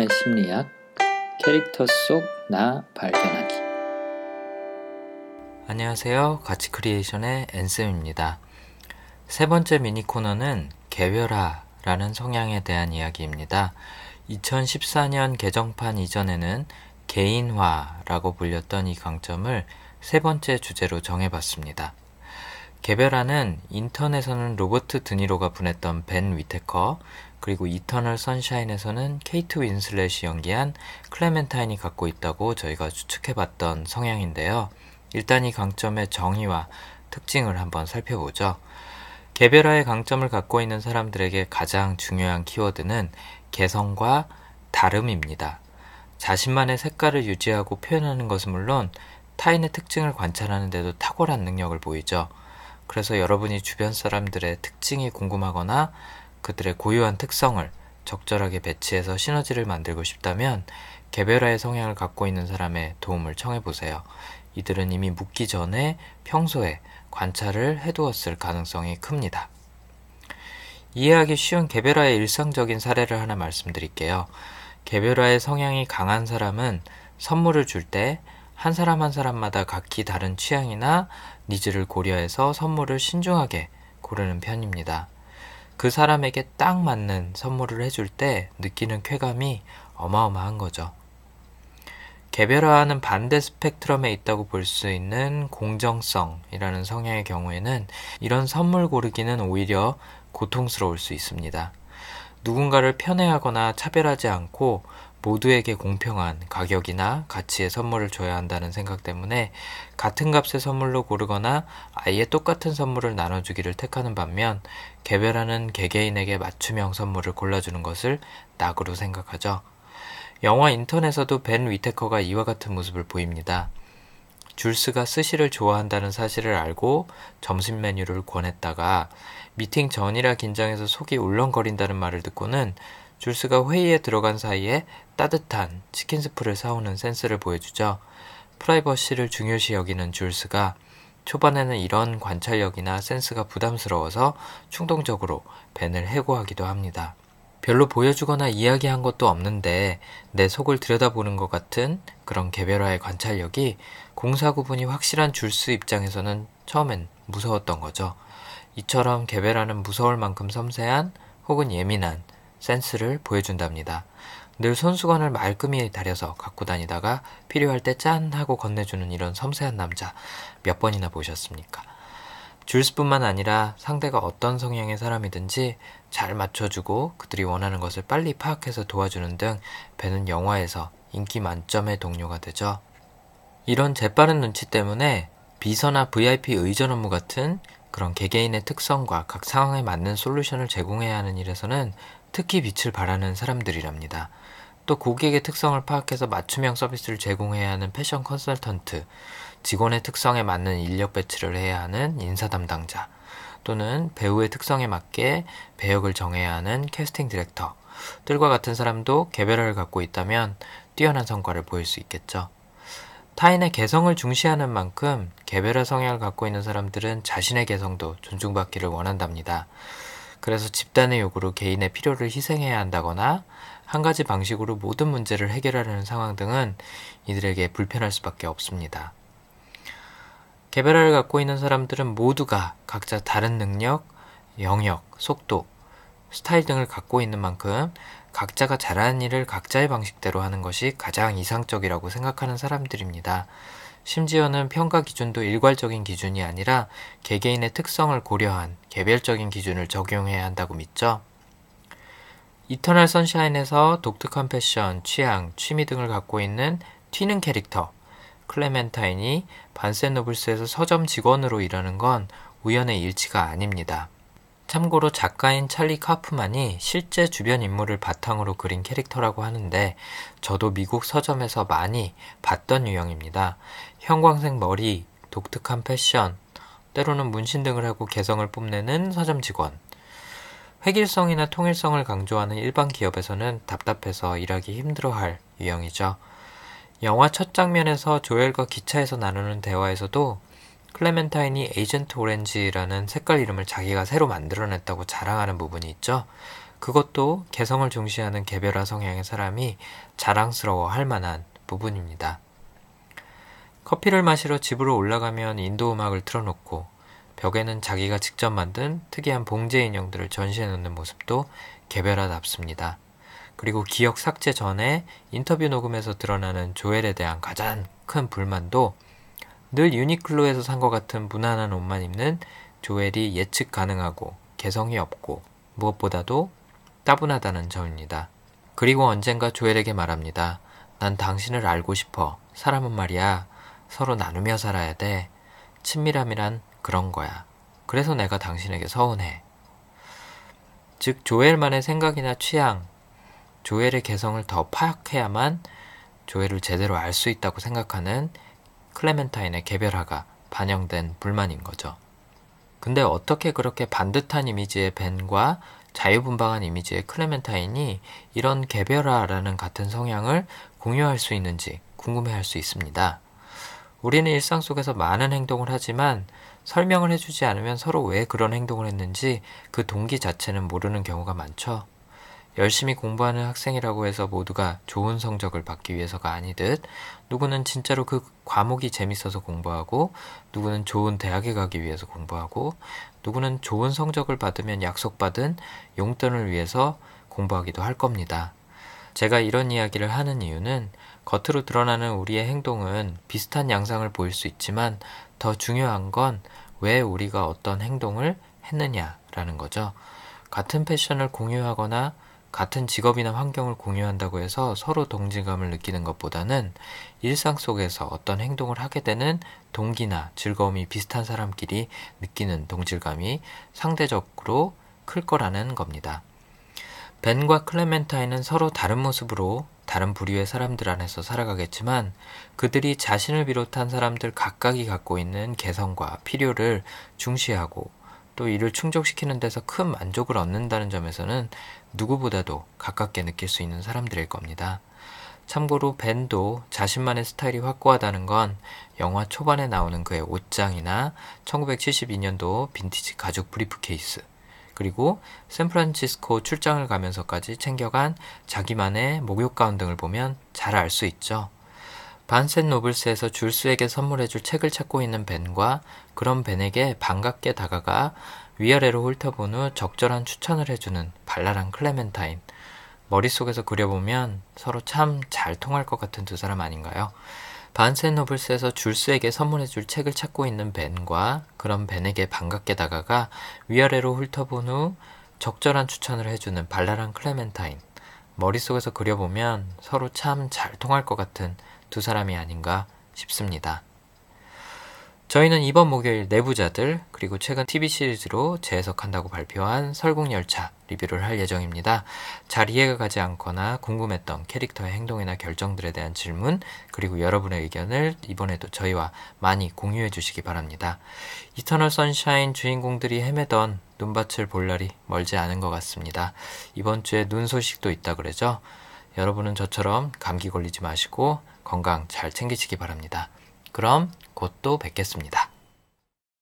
영화의 심리학, 캐릭터 속 나 발견하기. 안녕하세요. 가치 크리에이션의 앤쌤입니다. 세 번째 미니 코너는 개별화라는 성향에 대한 이야기입니다. 2014년 개정판 이전에는 개인화라고 불렸던 이 강점을 세 번째 주제로 정해봤습니다. 개별화는 인턴에서는 로버트 드니로가 분했던 벤 위태커, 그리고 이터널 선샤인에서는 케이트 윈슬렛이 연기한 클레멘타인이 갖고 있다고 저희가 추측해봤던 성향인데요. 일단 이 강점의 정의와 특징을 한번 살펴보죠. 개별화의 강점을 갖고 있는 사람들에게 가장 중요한 키워드는 개성과 다름입니다. 자신만의 색깔을 유지하고 표현하는 것은 물론 타인의 특징을 관찰하는 데도 탁월한 능력을 보이죠. 그래서 여러분이 주변 사람들의 특징이 궁금하거나 그들의 고유한 특성을 적절하게 배치해서 시너지를 만들고 싶다면 개별화의 성향을 갖고 있는 사람의 도움을 청해 보세요. 이들은 이미 묻기 전에 평소에 관찰을 해두었을 가능성이 큽니다. 이해하기 쉬운 개별화의 일상적인 사례를 하나 말씀드릴게요. 개별화의 성향이 강한 사람은 선물을 줄때 한 사람 한 사람마다 각기 다른 취향이나 needs를 고려해서 선물을 신중하게 고르는 편입니다. 그 사람에게 딱 맞는 선물을 해줄 때 느끼는 쾌감이 어마어마한 거죠. 개별화와는 반대 스펙트럼에 있다고 볼 수 있는 공정성이라는 성향의 경우에는 이런 선물 고르기는 오히려 고통스러울 수 있습니다. 누군가를 편애하거나 차별하지 않고 모두에게 공평한 가격이나 가치의 선물을 줘야 한다는 생각 때문에 같은 값의 선물로 고르거나 아예 똑같은 선물을 나눠주기를 택하는 반면 개별하는 개개인에게 맞춤형 선물을 골라주는 것을 낙으로 생각하죠. 영화 인턴에서도 벤 위테커가 이와 같은 모습을 보입니다. 줄스가 스시를 좋아한다는 사실을 알고 점심 메뉴를 권했다가 미팅 전이라 긴장해서 속이 울렁거린다는 말을 듣고는 줄스가 회의에 들어간 사이에 따뜻한 치킨 스프를 사오는 센스를 보여주죠. 프라이버시를 중요시 여기는 줄스가 초반에는 이런 관찰력이나 센스가 부담스러워서 충동적으로 벤을 해고하기도 합니다. 별로 보여주거나 이야기한 것도 없는데 내 속을 들여다보는 것 같은 그런 개별화의 관찰력이 공사 구분이 확실한 줄스 입장에서는 처음엔 무서웠던 거죠. 이처럼 개별화는 무서울 만큼 섬세한 혹은 예민한 센스를 보여준답니다. 늘 손수건을 말끔히 다려서 갖고 다니다가 필요할 때 짠 하고 건네주는 이런 섬세한 남자 몇 번이나 보셨습니까? 줄스뿐만 아니라 상대가 어떤 성향의 사람이든지 잘 맞춰주고 그들이 원하는 것을 빨리 파악해서 도와주는 등 배는 영화에서 인기 만점의 동료가 되죠. 이런 재빠른 눈치 때문에 비서나 VIP 의전 업무 같은 그런 개개인의 특성과 각 상황에 맞는 솔루션을 제공해야 하는 일에서는 특히 빛을 발하는 사람들이랍니다. 또 고객의 특성을 파악해서 맞춤형 서비스를 제공해야 하는 패션 컨설턴트, 직원의 특성에 맞는 인력 배치를 해야 하는 인사 담당자, 또는 배우의 특성에 맞게 배역을 정해야 하는 캐스팅 디렉터, 들과 같은 사람도 개별화를 갖고 있다면 뛰어난 성과를 보일 수 있겠죠. 타인의 개성을 중시하는 만큼 개별화 성향을 갖고 있는 사람들은 자신의 개성도 존중받기를 원한답니다. 그래서 집단의 요구로 개인의 필요를 희생해야 한다거나 한 가지 방식으로 모든 문제를 해결하려는 상황 등은 이들에게 불편할 수밖에 없습니다. 개별화를 갖고 있는 사람들은 모두가 각자 다른 능력, 영역, 속도, 스타일 등을 갖고 있는 만큼 각자가 잘하는 일을 각자의 방식대로 하는 것이 가장 이상적이라고 생각하는 사람들입니다. 심지어는 평가 기준도 일괄적인 기준이 아니라 개개인의 특성을 고려한 개별적인 기준을 적용해야 한다고 믿죠. 이터널 선샤인에서 독특한 패션, 취향, 취미 등을 갖고 있는 튀는 캐릭터 클레멘타인이 반스앤노블스에서 서점 직원으로 일하는 건 우연의 일치가 아닙니다. 참고로 작가인 찰리 카프만이 실제 주변 인물을 바탕으로 그린 캐릭터라고 하는데 저도 미국 서점에서 많이 봤던 유형입니다. 형광색 머리, 독특한 패션, 때로는 문신 등을 하고 개성을 뽐내는 서점 직원. 획일성이나 통일성을 강조하는 일반 기업에서는 답답해서 일하기 힘들어할 유형이죠. 영화 첫 장면에서 조엘과 기차에서 나누는 대화에서도 클레멘타인이 에이전트 오렌지라는 색깔 이름을 자기가 새로 만들어냈다고 자랑하는 부분이 있죠. 그것도 개성을 중시하는 개별화 성향의 사람이 자랑스러워 할 만한 부분입니다. 커피를 마시러 집으로 올라가면 인도 음악을 틀어놓고 벽에는 자기가 직접 만든 특이한 봉제 인형들을 전시해 놓는 모습도 개별화답습니다. 그리고 기억 삭제 전에 인터뷰 녹음에서 드러나는 조엘에 대한 가장 큰 불만도 늘 유니클로에서 산 것 같은 무난한 옷만 입는 조엘이 예측 가능하고 개성이 없고 무엇보다도 따분하다는 점입니다. 그리고 언젠가 조엘에게 말합니다. 난 당신을 알고 싶어. 사람은 말이야. 서로 나누며 살아야 돼. 친밀함이란 그런 거야. 그래서 내가 당신에게 서운해. 즉, 조엘만의 생각이나 취향, 조엘의 개성을 더 파악해야만 조엘을 제대로 알 수 있다고 생각하는 클레멘타인의 개별화가 반영된 불만인 거죠. 근데 어떻게 그렇게 반듯한 이미지의 벤과 자유분방한 이미지의 클레멘타인이 이런 개별화라는 같은 성향을 공유할 수 있는지 궁금해할 수 있습니다. 우리는 일상 속에서 많은 행동을 하지만 설명을 해주지 않으면 서로 왜 그런 행동을 했는지 그 동기 자체는 모르는 경우가 많죠. 열심히 공부하는 학생이라고 해서 모두가 좋은 성적을 받기 위해서가 아니듯 누구는 진짜로 그 과목이 재밌어서 공부하고 누구는 좋은 대학에 가기 위해서 공부하고 누구는 좋은 성적을 받으면 약속받은 용돈을 위해서 공부하기도 할 겁니다. 제가 이런 이야기를 하는 이유는 겉으로 드러나는 우리의 행동은 비슷한 양상을 보일 수 있지만 더 중요한 건 왜 우리가 어떤 행동을 했느냐라는 거죠. 같은 패션을 공유하거나 같은 직업이나 환경을 공유한다고 해서 서로 동질감을 느끼는 것보다는 일상 속에서 어떤 행동을 하게 되는 동기나 즐거움이 비슷한 사람끼리 느끼는 동질감이 상대적으로 클 거라는 겁니다. 벤과 클레멘타인은 서로 다른 모습으로 다른 부류의 사람들 안에서 살아가겠지만 그들이 자신을 비롯한 사람들 각각이 갖고 있는 개성과 필요를 중시하고 또 이를 충족시키는 데서 큰 만족을 얻는다는 점에서는 누구보다도 가깝게 느낄 수 있는 사람들일 겁니다. 참고로 벤도 자신만의 스타일이 확고하다는 건 영화 초반에 나오는 그의 옷장이나 1972년도 빈티지 가죽 브리프케이스, 그리고 샌프란시스코 출장을 가면서까지 챙겨간 자기만의 목욕 가운 등을 보면 잘 알 수 있죠. 반센 노블스에서 줄스에게 선물해줄 책을 찾고 있는 벤과 그런 벤에게 반갑게 다가가 위아래로 훑어본 후 적절한 추천을 해주는 발랄한 클레멘타인. 머릿속에서 그려보면 서로 참 잘 통할 것 같은 두 사람 아닌가요? 반센 노블스에서 줄스에게 선물해줄 책을 찾고 있는 벤과 그런 벤에게 반갑게 다가가 위아래로 훑어본 후 적절한 추천을 해주는 발랄한 클레멘타인. 머릿속에서 그려보면 서로 참 잘 통할 것 같은 두 사람이 아닌가 싶습니다. 저희는 이번 목요일 내부자들 그리고 최근 TV 시리즈로 재해석한다고 발표한 설국열차 리뷰를 할 예정입니다. 잘 이해가 가지 않거나 궁금했던 캐릭터의 행동이나 결정들에 대한 질문 그리고 여러분의 의견을 이번에도 저희와 많이 공유해 주시기 바랍니다. 이터널 선샤인 주인공들이 헤매던 눈밭을 볼 날이 멀지 않은 것 같습니다. 이번 주에 눈 소식도 있다 그러죠? 여러분은 저처럼 감기 걸리지 마시고 건강 잘 챙기시기 바랍니다. 그럼 곧 또 뵙겠습니다.